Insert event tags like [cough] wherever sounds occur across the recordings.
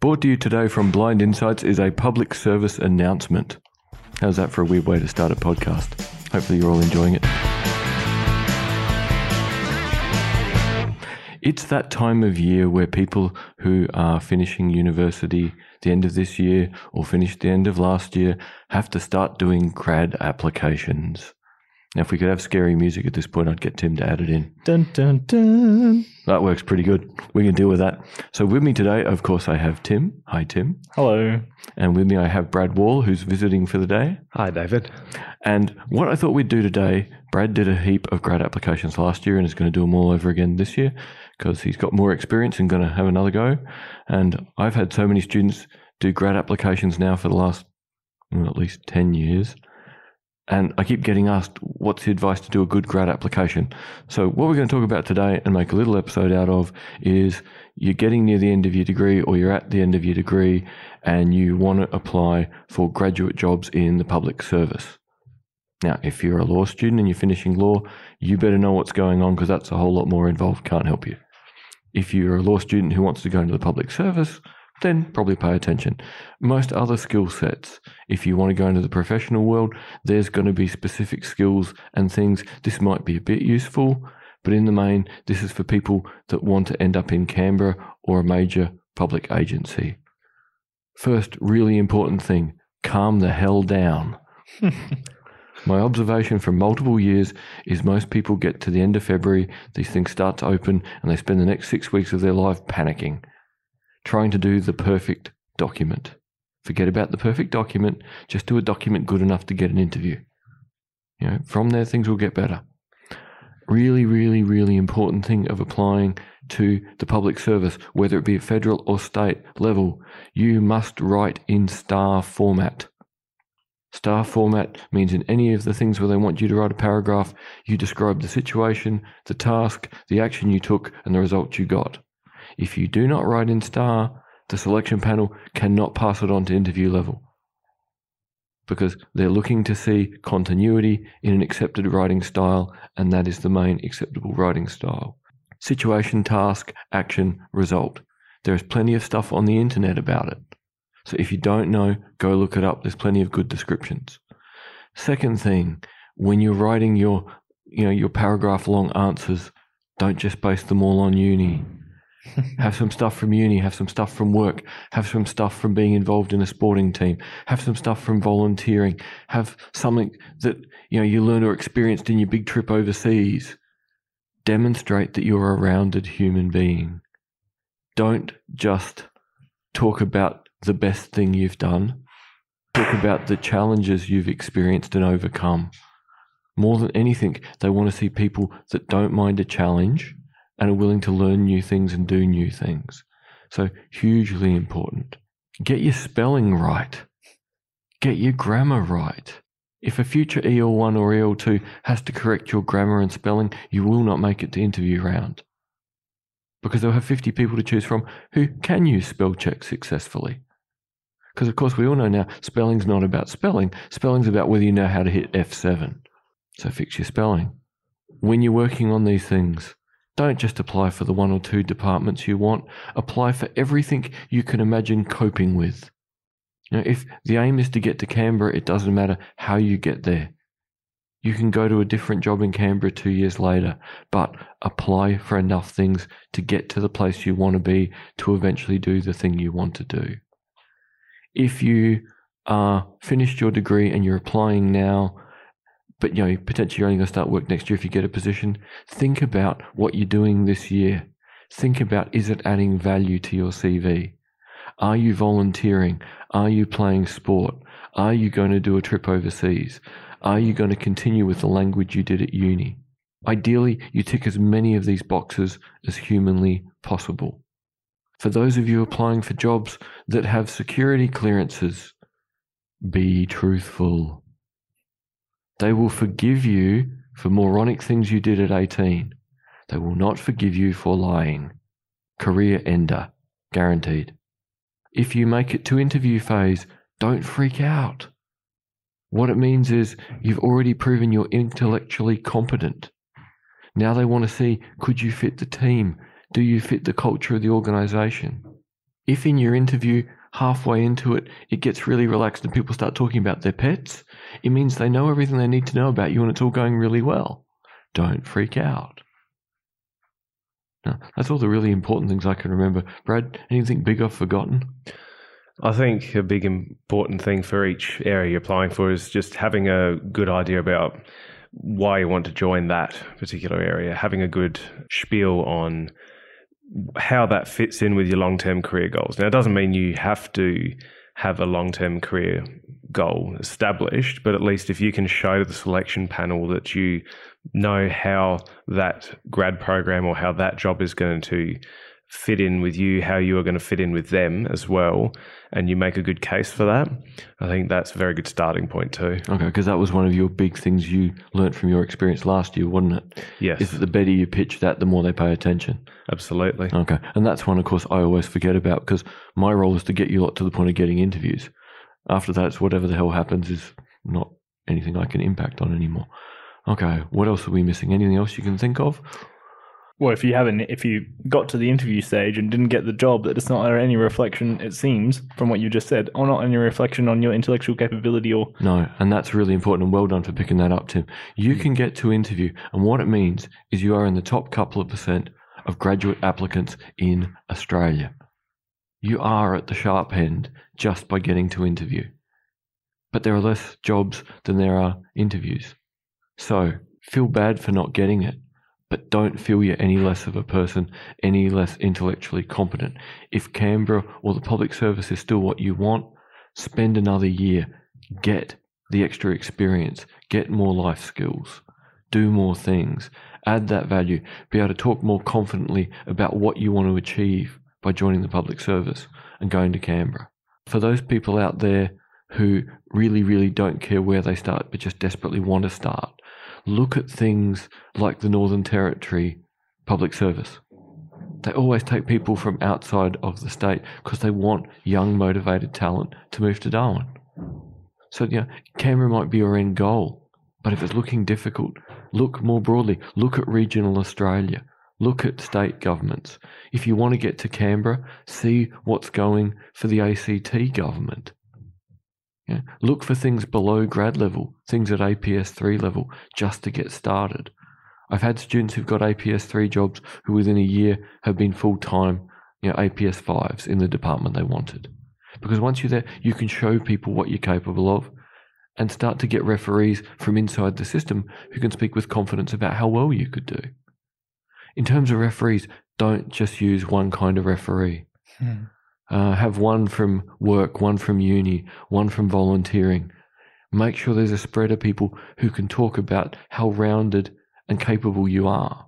Brought to you today from Blind Insights is a public service announcement. How's that for a weird way to start a podcast? Hopefully, you're all enjoying it. It's that time of year where people who are finishing university the end of this year or finished the end of last year have to start doing grad applications. Now, if we could have scary music at this point, I'd get Tim to add it in. Dun dun dun. That works pretty good. We can deal with that. So, with me today, of course, I have Tim. Hi, Tim. Hello. And with me, I have Brad Wall, who's visiting for the day. Hi, David. And what I thought we'd do today, Brad did a heap of grad applications last year and is going to do them all over again this year because he's got more experience and going to have another go. And I've had so many students do grad applications now for the last well, at least 10 years. And I keep getting asked, what's the advice to do a good grad application? So, what we're going to talk about today and make a little episode out of is you're getting near the end of your degree or you're at the end of your degree and you want to apply for graduate jobs in the public service. Now, if you're a law student and you're finishing law, you better know what's going on because that's a whole lot more involved. Can't help you. If you're a law student who wants to go into the public service, then probably pay attention. Most other skill sets, if you want to go into the professional world, there's going to be specific skills and things. This might be a bit useful, but in the main, this is for people that want to end up in Canberra or a major public agency. First, really important thing calm the hell down. [laughs] My observation from multiple years is most people get to the end of February, these things start to open, and they spend the next six weeks of their life panicking trying to do the perfect document. Forget about the perfect document, just do a document good enough to get an interview. You know, from there things will get better. Really, really, really important thing of applying to the public service, whether it be federal or state level, you must write in star format. Star format means in any of the things where they want you to write a paragraph, you describe the situation, the task, the action you took, and the result you got. If you do not write in star, the selection panel cannot pass it on to interview level because they're looking to see continuity in an accepted writing style, and that is the main acceptable writing style. Situation, task, action, result. There is plenty of stuff on the internet about it. So if you don't know, go look it up. There's plenty of good descriptions. Second thing, when you're writing your, you know, your paragraph long answers, don't just base them all on uni [laughs] have some stuff from uni, have some stuff from work, have some stuff from being involved in a sporting team, have some stuff from volunteering, have something that you know you learned or experienced in your big trip overseas. Demonstrate that you're a rounded human being. Don't just talk about the best thing you've done. Talk about the challenges you've experienced and overcome. More than anything, they want to see people that don't mind a challenge and are willing to learn new things and do new things. So, hugely important. Get your spelling right. Get your grammar right. If a future EL1 or EL2 has to correct your grammar and spelling, you will not make it to interview round. Because they'll have 50 people to choose from who can use spell check successfully. Because, of course, we all know now spelling's not about spelling, spelling's about whether you know how to hit F7. So, fix your spelling. When you're working on these things, don't just apply for the one or two departments you want, apply for everything you can imagine coping with. Know, if the aim is to get to Canberra, it doesn't matter how you get there. You can go to a different job in Canberra two years later, but apply for enough things to get to the place you want to be to eventually do the thing you want to do. If you are finished your degree and you're applying now, but you know potentially you're only going to start work next year if you get a position. Think about what you're doing this year. Think about is it adding value to your cv are you volunteering? Are you playing sport? Are you going to do a trip overseas? Are you going to continue with the language you did at uni? Ideally you tick as many of these boxes as humanly possible. For those of you applying for jobs that have security clearances be truthful they will forgive you for moronic things you did at 18. They will not forgive you for lying. Career ender, guaranteed. If you make it to interview phase, don't freak out. What it means is you've already proven you're intellectually competent. Now they want to see could you fit the team? Do you fit the culture of the organization? If in your interview, halfway into it, it gets really relaxed and people start talking about their pets, it means they know everything they need to know about you and it's all going really well. Don't freak out. No, that's all the really important things I can remember. Brad, anything big I've forgotten? I think a big important thing for each area you're applying for is just having a good idea about why you want to join that particular area, having a good spiel on how that fits in with your long term career goals. Now, it doesn't mean you have to have a long term career goal established, but at least if you can show the selection panel that you know how that grad program or how that job is going to fit in with you, how you are going to fit in with them as well, and you make a good case for that, I think that's a very good starting point too. Okay, because that was one of your big things you learnt from your experience last year, wasn't it? Yes, Is that the better you pitch that, the more they pay attention. absolutely. Okay, and that's one, of course, I always forget about because my role is to get you lot to the point of getting interviews. After that, it's whatever the hell happens is not anything I can impact on anymore. Okay, what else are we missing? Anything else you can think of? Well, if you haven't, if you got to the interview stage and didn't get the job, that it's not any reflection, it seems, from what you just said, or not any reflection on your intellectual capability or No, and that's really important, and well done for picking that up, Tim. You mm. can get to interview, and what it means is you are in the top couple of percent of graduate applicants in Australia. You are at the sharp end just by getting to interview. But there are less jobs than there are interviews. So feel bad for not getting it, but don't feel you're any less of a person, any less intellectually competent. If Canberra or the public service is still what you want, spend another year, get the extra experience, get more life skills, do more things, add that value, be able to talk more confidently about what you want to achieve by joining the public service and going to Canberra. For those people out there who really, really don't care where they start but just desperately want to start, look at things like the Northern Territory Public Service. They always take people from outside of the state because they want young, motivated talent to move to Darwin. So, you know, Canberra might be your end goal, but if it's looking difficult, look more broadly. Look at regional Australia. Look at state governments. If you want to get to Canberra, see what's going for the ACT government. Yeah. Look for things below grad level, things at APS 3 level, just to get started. I've had students who've got APS 3 jobs who within a year have been full time, you know, APS 5s in the department they wanted. Because once you're there, you can show people what you're capable of and start to get referees from inside the system who can speak with confidence about how well you could do. In terms of referees, don't just use one kind of referee. Hmm. Uh, have one from work, one from uni, one from volunteering. Make sure there's a spread of people who can talk about how rounded and capable you are.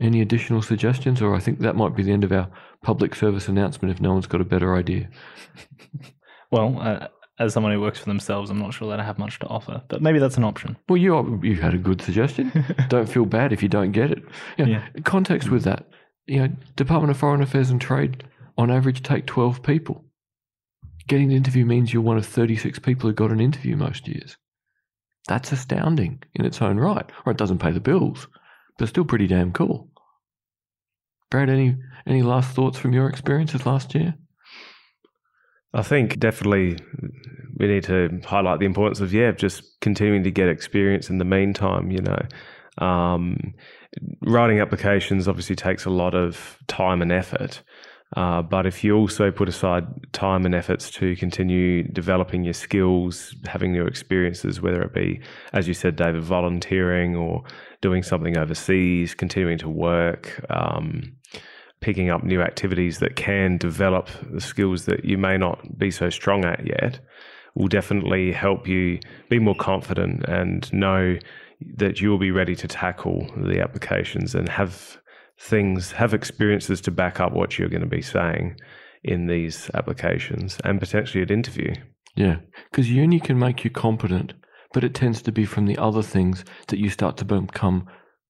Any additional suggestions, or I think that might be the end of our public service announcement if no one's got a better idea. [laughs] well, uh, as someone who works for themselves, I'm not sure that I have much to offer, but maybe that's an option. Well, you you had a good suggestion. [laughs] don't feel bad if you don't get it. You know, Yeah. Context with that, you know, Department of Foreign Affairs and Trade on average take 12 people. Getting an interview means you're one of 36 people who got an interview most years. That's astounding in its own right. Or it doesn't pay the bills, but still pretty damn cool. Brad, any any last thoughts from your experiences last year? I think definitely we need to highlight the importance of yeah, just continuing to get experience in the meantime. You know, um, writing applications obviously takes a lot of time and effort. Uh, but if you also put aside time and efforts to continue developing your skills, having new experiences, whether it be, as you said, David, volunteering or doing something overseas, continuing to work, um, picking up new activities that can develop the skills that you may not be so strong at yet, will definitely help you be more confident and know that you will be ready to tackle the applications and have things, have experiences to back up what you're going to be saying in these applications and potentially at interview. Yeah, because uni can make you competent, but it tends to be from the other things that you start to become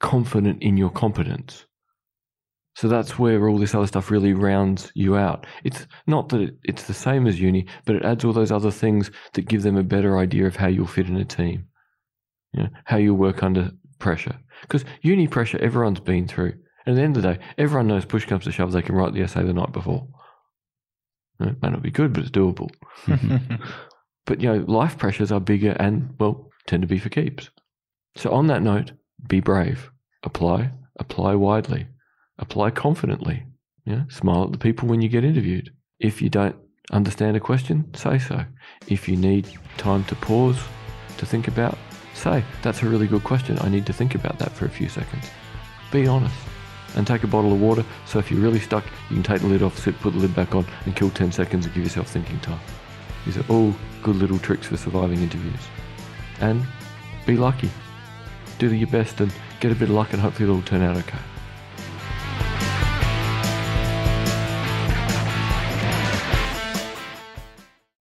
confident in your competence. So that's where all this other stuff really rounds you out. It's not that it, it's the same as uni, but it adds all those other things that give them a better idea of how you'll fit in a team, you know, how you'll work under pressure. Because uni pressure, everyone's been through. And at the end of the day, everyone knows push comes to shove, they can write the essay the night before. It may not be good, but it's doable. [laughs] But you know, life pressures are bigger and well tend to be for keeps. So on that note, be brave. Apply, apply widely, apply confidently. Yeah, smile at the people when you get interviewed. If you don't understand a question, say so. If you need time to pause to think about, say that's a really good question. I need to think about that for a few seconds. Be honest. And take a bottle of water. So if you're really stuck, you can take the lid off, sit, put the lid back on, and kill 10 seconds and give yourself thinking time. These are all good little tricks for surviving interviews. And be lucky. Do your best and get a bit of luck, and hopefully it'll turn out okay.